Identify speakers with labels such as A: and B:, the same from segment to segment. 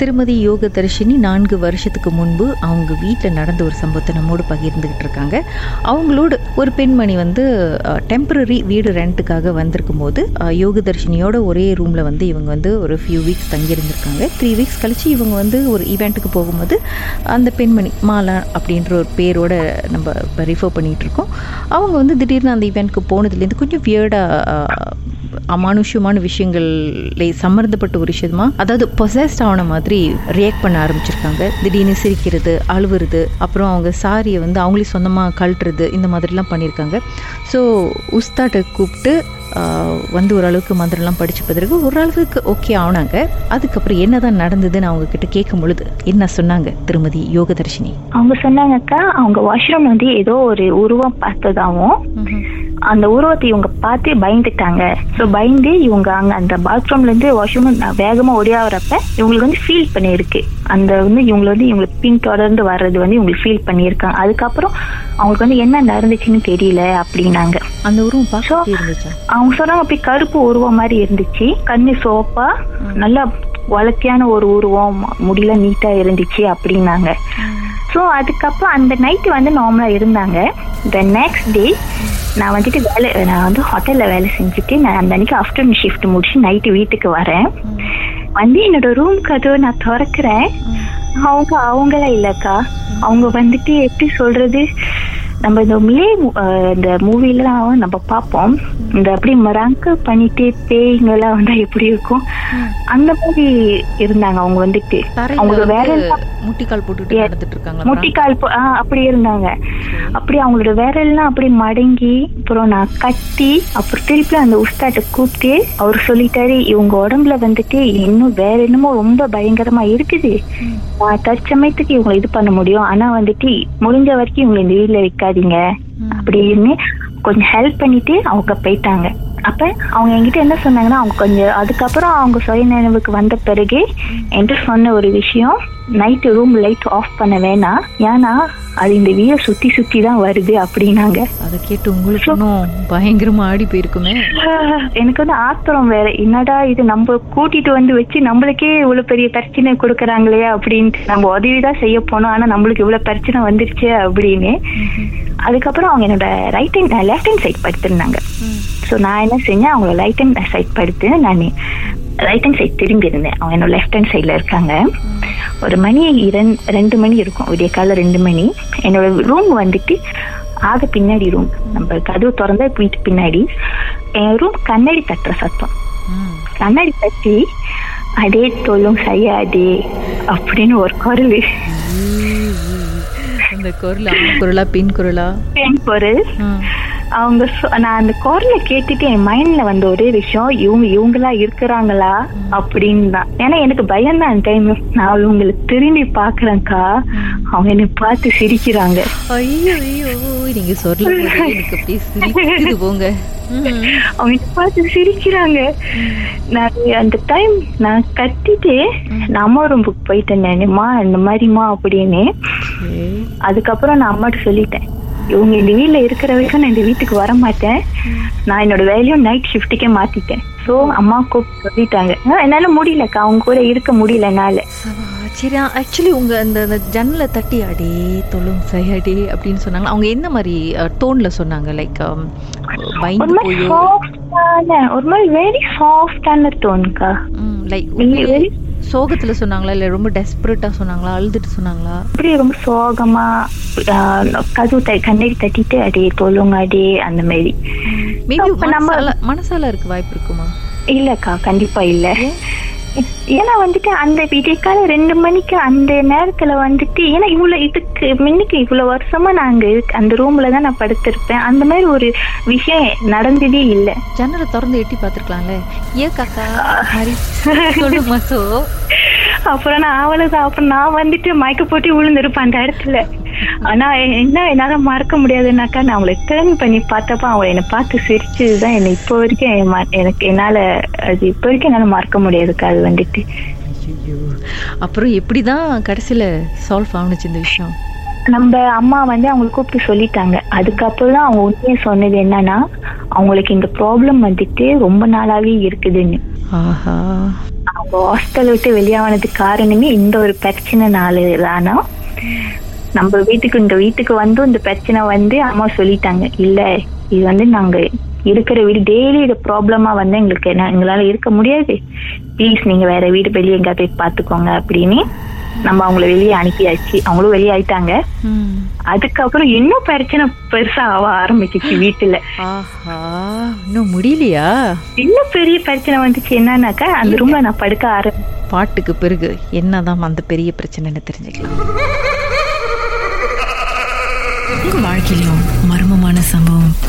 A: திருமதி யோக தரிசினி நான்கு வருஷத்துக்கு முன்பு அவங்க வீட்டில் நடந்த ஒரு சம்பவத்தை நம்மோடு பகிர்ந்துக்கிட்டு இருக்காங்க. அவங்களோட ஒரு பெண்மணி வந்து டெம்பரரி வீடு ரெண்ட்டுக்காக வந்திருக்கும் போது யோக தர்ஷினியோட ஒரே ரூமில் வந்து இவங்க வந்து ஒரு ஃபியூ வீக்ஸ் தங்கியிருந்திருக்காங்க. த்ரீ வீக்ஸ் கழித்து இவங்க வந்து ஒரு ஈவெண்ட்டுக்கு போகும்போது அந்த பெண்மணி மாலா அப்படின்ற ஒரு பேரோட நம்ம ரிஃபர் பண்ணிகிட்டு இருக்கோம். அவங்க வந்து திடீர்னு அந்த ஈவெண்ட்டுக்கு போனதுலேருந்து கொஞ்சம் வியர்டாக அமானுஷ்யமான விஷயங்களை சம்மந்தப்பட்ட ஒரு விஷயமா? அதாவது பொசஸ்ட் ஆன மாதிரி ரியாக்ட் பண்ண ஆரம்பிச்சிருக்காங்க. திடீர்னு சிரிக்கிறது அழுவுறது அப்புறம் அவங்க சாரியை வந்து அவங்களே சொந்தமாக கழட்டுறது இந்த மாதிரிலாம் பண்ணியிருக்காங்க ஸோ உஸ்தாட்டை கூப்பிட்டு வந்து ஓரளவுக்கு மந்திரம்லாம் படித்த பிறகு ஓரளவுக்கு ஓகே ஆனாங்க. அதுக்கப்புறம் என்னதான் நடந்ததுன்னு அவங்க கிட்ட கேட்கும் பொழுது என்ன சொன்னாங்க திருமதி யோகதர்ஷினி?
B: அவங்க சொன்னாங்கக்கா அவங்க வாஷ்ரூம் வந்து ஏதோ ஒரு உருவம் பார்த்ததாவும் அந்த உருவத்தை இவங்க பார்த்து பயந்துட்டாங்க. ஸோ பயந்து இவங்க அங்க அந்த பாத்ரூம்ல இருந்து வாஷ்ரூம் வேகமா ஒடியாகிறப்ப இவங்களுக்கு வந்து ஃபீல் பண்ணியிருக்கு. அந்த வந்து இவங்க வந்து இவங்களுக்கு பின் தொடர்ந்து வர்றது வந்து இவங்களுக்கு ஃபீல் பண்ணியிருக்காங்க. அதுக்கப்புறம் அவங்களுக்கு வந்து என்ன நடந்துச்சுன்னு தெரியல அப்படின்னாங்க.
A: அந்த உருவம்
B: அவங்க சொன்னாங்க அப்படி கருப்பு உருவம் மாதிரி இருந்துச்சு. கண்ணு சோப்பா நல்லா வளர்த்தியான ஒரு உருவம். முடியல நீட்டா இருந்துச்சு அப்படின்னாங்க. ஸோ அதுக்கப்புறம் அந்த நைட்டு வந்து நார்மலா இருந்தாங்க. த நெக்ஸ்ட் டே நான் வந்துட்டு வேலை நான் வந்து ஹோட்டல்ல வேலை செஞ்சுட்டு நான் அந்த அன்னைக்கு ஆஃப்டர்நூன் ஷிஃப்ட் முடிச்சு நைட்டு வீட்டுக்கு வரேன். வந்து என்னோட ரூம் கதவை நான் திறக்கிறேன். அவங்க அவங்களா இல்லக்கா. அவங்க வந்துட்டு எப்படி சொல்றது? நம்ம இந்த மிலே இந்த மூவிலாம் நம்ம பார்ப்போம். இந்த அப்படி மராங்க பண்ணிட்டு பேய்ங்கெல்லாம் வந்தா எப்படி இருக்கும்? அந்த மாதிரி இருந்தாங்க அவங்க வந்துட்டு. அவங்க வேற எல்லாம்
A: முட்டிக்கால் போட்டுட்டு இருக்காங்களா?
B: முட்டிக்கால் அப்படி இருந்தாங்க. அப்படி அவங்களோட விரல்லாம் அப்படி மடங்கி அப்புறம் நான் கட்டி அப்புறம் திருப்பி அந்த உஸ்தாட்ட கூப்பிட்டு அவர் சொல்லிட்டாரு இவங்க உடம்புல வந்துட்டு இன்னும் வேற என்னமோ ரொம்ப பயங்கரமா இருக்குது. நான் தற்சமயத்துக்கு இவங்களை இது பண்ண முடியும். ஆனா வந்துட்டு முடிஞ்ச வரைக்கும் இவங்களை இந்த வீட்டுல வைக்காதீங்க. அப்படின்னு கொஞ்சம் ஹெல்ப் பண்ணிட்டு அவங்க போயிட்டாங்க. அப்ப அவங்க என்கிட்ட என்ன சொன்னாங்கன்னா அவங்க கொஞ்சம் அதுக்கப்புறம் அவங்க சுய நினைவுக்கு வந்த பிறகு என்கிட்ட சொன்ன ஒரு விஷயம் நைட்டு ரூம் லைட் ஆஃப் பண்ண வேணாம் ஏன்னா அது இந்த வீடை சுத்தி சுத்தி தான் வருது அப்படின்னாங்க.
A: அதை கேட்டு உங்களுக்கு இன்னும் பயங்கரமா ஆடி போயிருக்குமே.
B: எனக்கு வந்து ஆத்திரம் வேற. என்னடா இது? நம்ம கூட்டிட்டு வந்து வச்சு நம்மளுக்கே இவ்வளவு பெரிய பிரச்சனை கொடுக்கறாங்களே அப்படின்ட்டு. நம்ம உதவிதான் செய்ய போனோம். ஆனா நம்மளுக்கு இவ்வளவு பிரச்சனை வந்துருச்சு அப்படின்னு. அதுக்கப்புறம் அவங்க என்னோட right hand left hand side படுத்திருந்தாங்க. So நான் என்ன செஞ்சேன்? அவங்கள ரைட் ஹேண்ட் சைட் படுத்து நான். ரைட் ஹேண்ட் சைட் திரும்பி இருந்தேன் அவங்க என்னோட லெஃப்ட் ஹேண்ட் சைடில் இருக்காங்க. ஒரு மணி இரண் ரெண்டு மணி இருக்கும். விடிய காலை ரெண்டு மணி. என்னோட ரூம் வந்துட்டு ஆக பின்னாடி ரூம் நம்ம கதவு திறந்தா வீட்டு பின்னாடி. என் ரூம் கண்ணாடி தட்டுற சத்தம். கண்ணாடி தட்டி அடே தொல்லும் செய்யாதே அப்படின்னு ஒரு குரல்.
A: அந்த குரல் குரலா பெண் குரலா?
B: பெண் குரல். அவங்க நான் அந்த குரலை கேட்டுட்டு என் மைண்ட்ல வந்த ஒரே விஷயம் இவங்க இவங்களா இருக்கிறாங்களா அப்படின்னு தான். ஏன்னா எனக்கு பயம் தான் அந்த டைம் நான் இவங்களை திரும்பி பாக்குறேன்க்கா அவங்க என்னை பார்த்து சிரிக்கிறாங்க.
A: ஐயோ ஐயோ நீங்க சொல்லும் போதே எனக்கு அப்படியே சிரிக்குது போங்க. ம்.
B: அவங்க பார்த்து சிரிக்கிறாங்க. நான் அந்த டைம் நான் கத்திட்டு நான் அம்மா ரூமுக்கு போயிட்டேன் நானுமா இந்த மாதிரிமா அப்படின்னு. அதுக்கப்புறம் நான் அம்மாட்ட சொல்லிட்டேன். இவங்க இந்த வீட்ல இருக்கிற வரைக்கும் நான் இந்த வீட்டுக்கு வர மாட்டேன். நான் என்னோட வேலையும் நைட் ஷிஃப்ட்டுக்கே மாத்திட்டேன். ஸோ அம்மா கூப்பிட்டு சொல்லிட்டாங்க. என்னால முடியலக்கா அவங்க கூட இருக்க முடியல என்னால.
A: சரி ஆக்சுவலி உங்க அந்த அந்த ஜன்னலை தட்டி அடே தொழும் சையடே அப்படின்னு சொன்னாங்க அவங்க என்ன மாதிரி டோன்ல சொன்னாங்க? லைக் பயந்து போயோ?
B: சாஃப்டான ஒரு மாதிரி வெரி சாஃப்டான டோன்க்கா
A: லைக்
B: வெரி
A: சோகத்துல சொன்னாங்களா? இல்ல ரொம்ப டெஸ்பரேட்டா சொன்னாங்களா? அழுதுட்டு சொன்னாங்களா?
B: அப்படியே ரொம்ப சோகமா கதவு த கண்ணாடி தட்டிட்டு அடே தொழுங்க அடே அந்த மாதிரி. நம்ம-
A: மனசால இருக்க வாய்ப்பு இருக்குமா?
B: இல்லக்கா கண்டிப்பா இல்ல. ஏன்னா வந்துட்டு அந்த விடியக்கால ரெண்டு மணிக்கு அந்த நேரத்துல வந்துட்டு ஏன்னா இவ்வளவு இதுக்கு முன்னுக்கு இவ்வளவு வருஷமா நாங்க அந்த ரூம்ல தான் நான் படுத்திருப்பேன். அந்த மாதிரி ஒரு விஷயம் நடந்ததே இல்ல.
A: ஜன்னலை திறந்து எட்டி பார்த்துருக்கலாம்ல. ஏ காக்கா? மாதிரி சொல்லுமா சோ?
B: அப்புறம் நான் அவ்வளவுதான் அப்புறம் நான் வந்துட்டு மயக்க போட்டு விழுந்திருப்பேன் அந்த இடத்துல. ஆனா என்ன என்னால மறக்க முடியாதுன்னாக்கா நான் அவங்களை டேர்ன் பண்ணி பார்த்தப்ப அவங்க என்னை பார்த்து சிரிச்சதுதான் என்னை இப்போ வரைக்கும் எனக்கு என்னால அது இப்போ வரைக்கும் என்னால மறக்க முடியாதுக்கா அது வந்துட்டு.
A: அப்புறம் எப்படிதான் கடைசியில சால்வ் ஆகுனுச்சு இந்த விஷயம்?
B: நம்ம அம்மா வந்து அவங்களுக்கு கூப்பிட்டு சொல்லிட்டாங்க. அதுக்கப்புறம் தான் அவங்க உண்மையை சொன்னது என்னன்னா அவங்களுக்கு இந்த ப்ராப்ளம் வந்துட்டு ரொம்ப நாளாவே இருக்குதுன்னு.
A: ஆஹா.
B: அவங்க ஹாஸ்டல் விட்டு வெளியானதுக்கு காரணமே இந்த ஒரு பிரச்சனைனால தானா நம்ம வீட்டுக்கு இந்த வீட்டுக்கு வந்து இந்த பிரச்சனை வந்து அம்மா சொல்லிட்டாங்க. இல்ல இது வந்து நாங்க இருக்கிற வீடு டெய்லி இது ப்ராப்ளமா வந்து எங்களுக்கு எங்களால இருக்க முடியாது. ப்ளீஸ் நீங்க வேற வீடு வெளியே எங்க போய் பாத்துக்கோங்க அப்படின்னு நம்ம அவங்கள வெளியே அனுப்பியாச்சு. அவங்களும் வெளியே ஆயிட்டாங்க. அதுக்கப்புறம் இன்னும் பிரச்சனை பெருசா ஆக ஆரம்பிச்சிச்சு வீட்டுல.
A: இன்னும் முடியலையா?
B: இன்னும் பெரிய பிரச்சனை வந்துச்சு. என்னன்னாக்கா அந்த ரூம்ல நான் படுக்க ஆரம்பி
A: பாட்டுக்கு பிறகு என்னதான் அந்த பெரிய பிரச்சனைன்னு தெரிஞ்சுக்கலாம். Angular geliyor.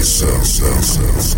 C: Essence.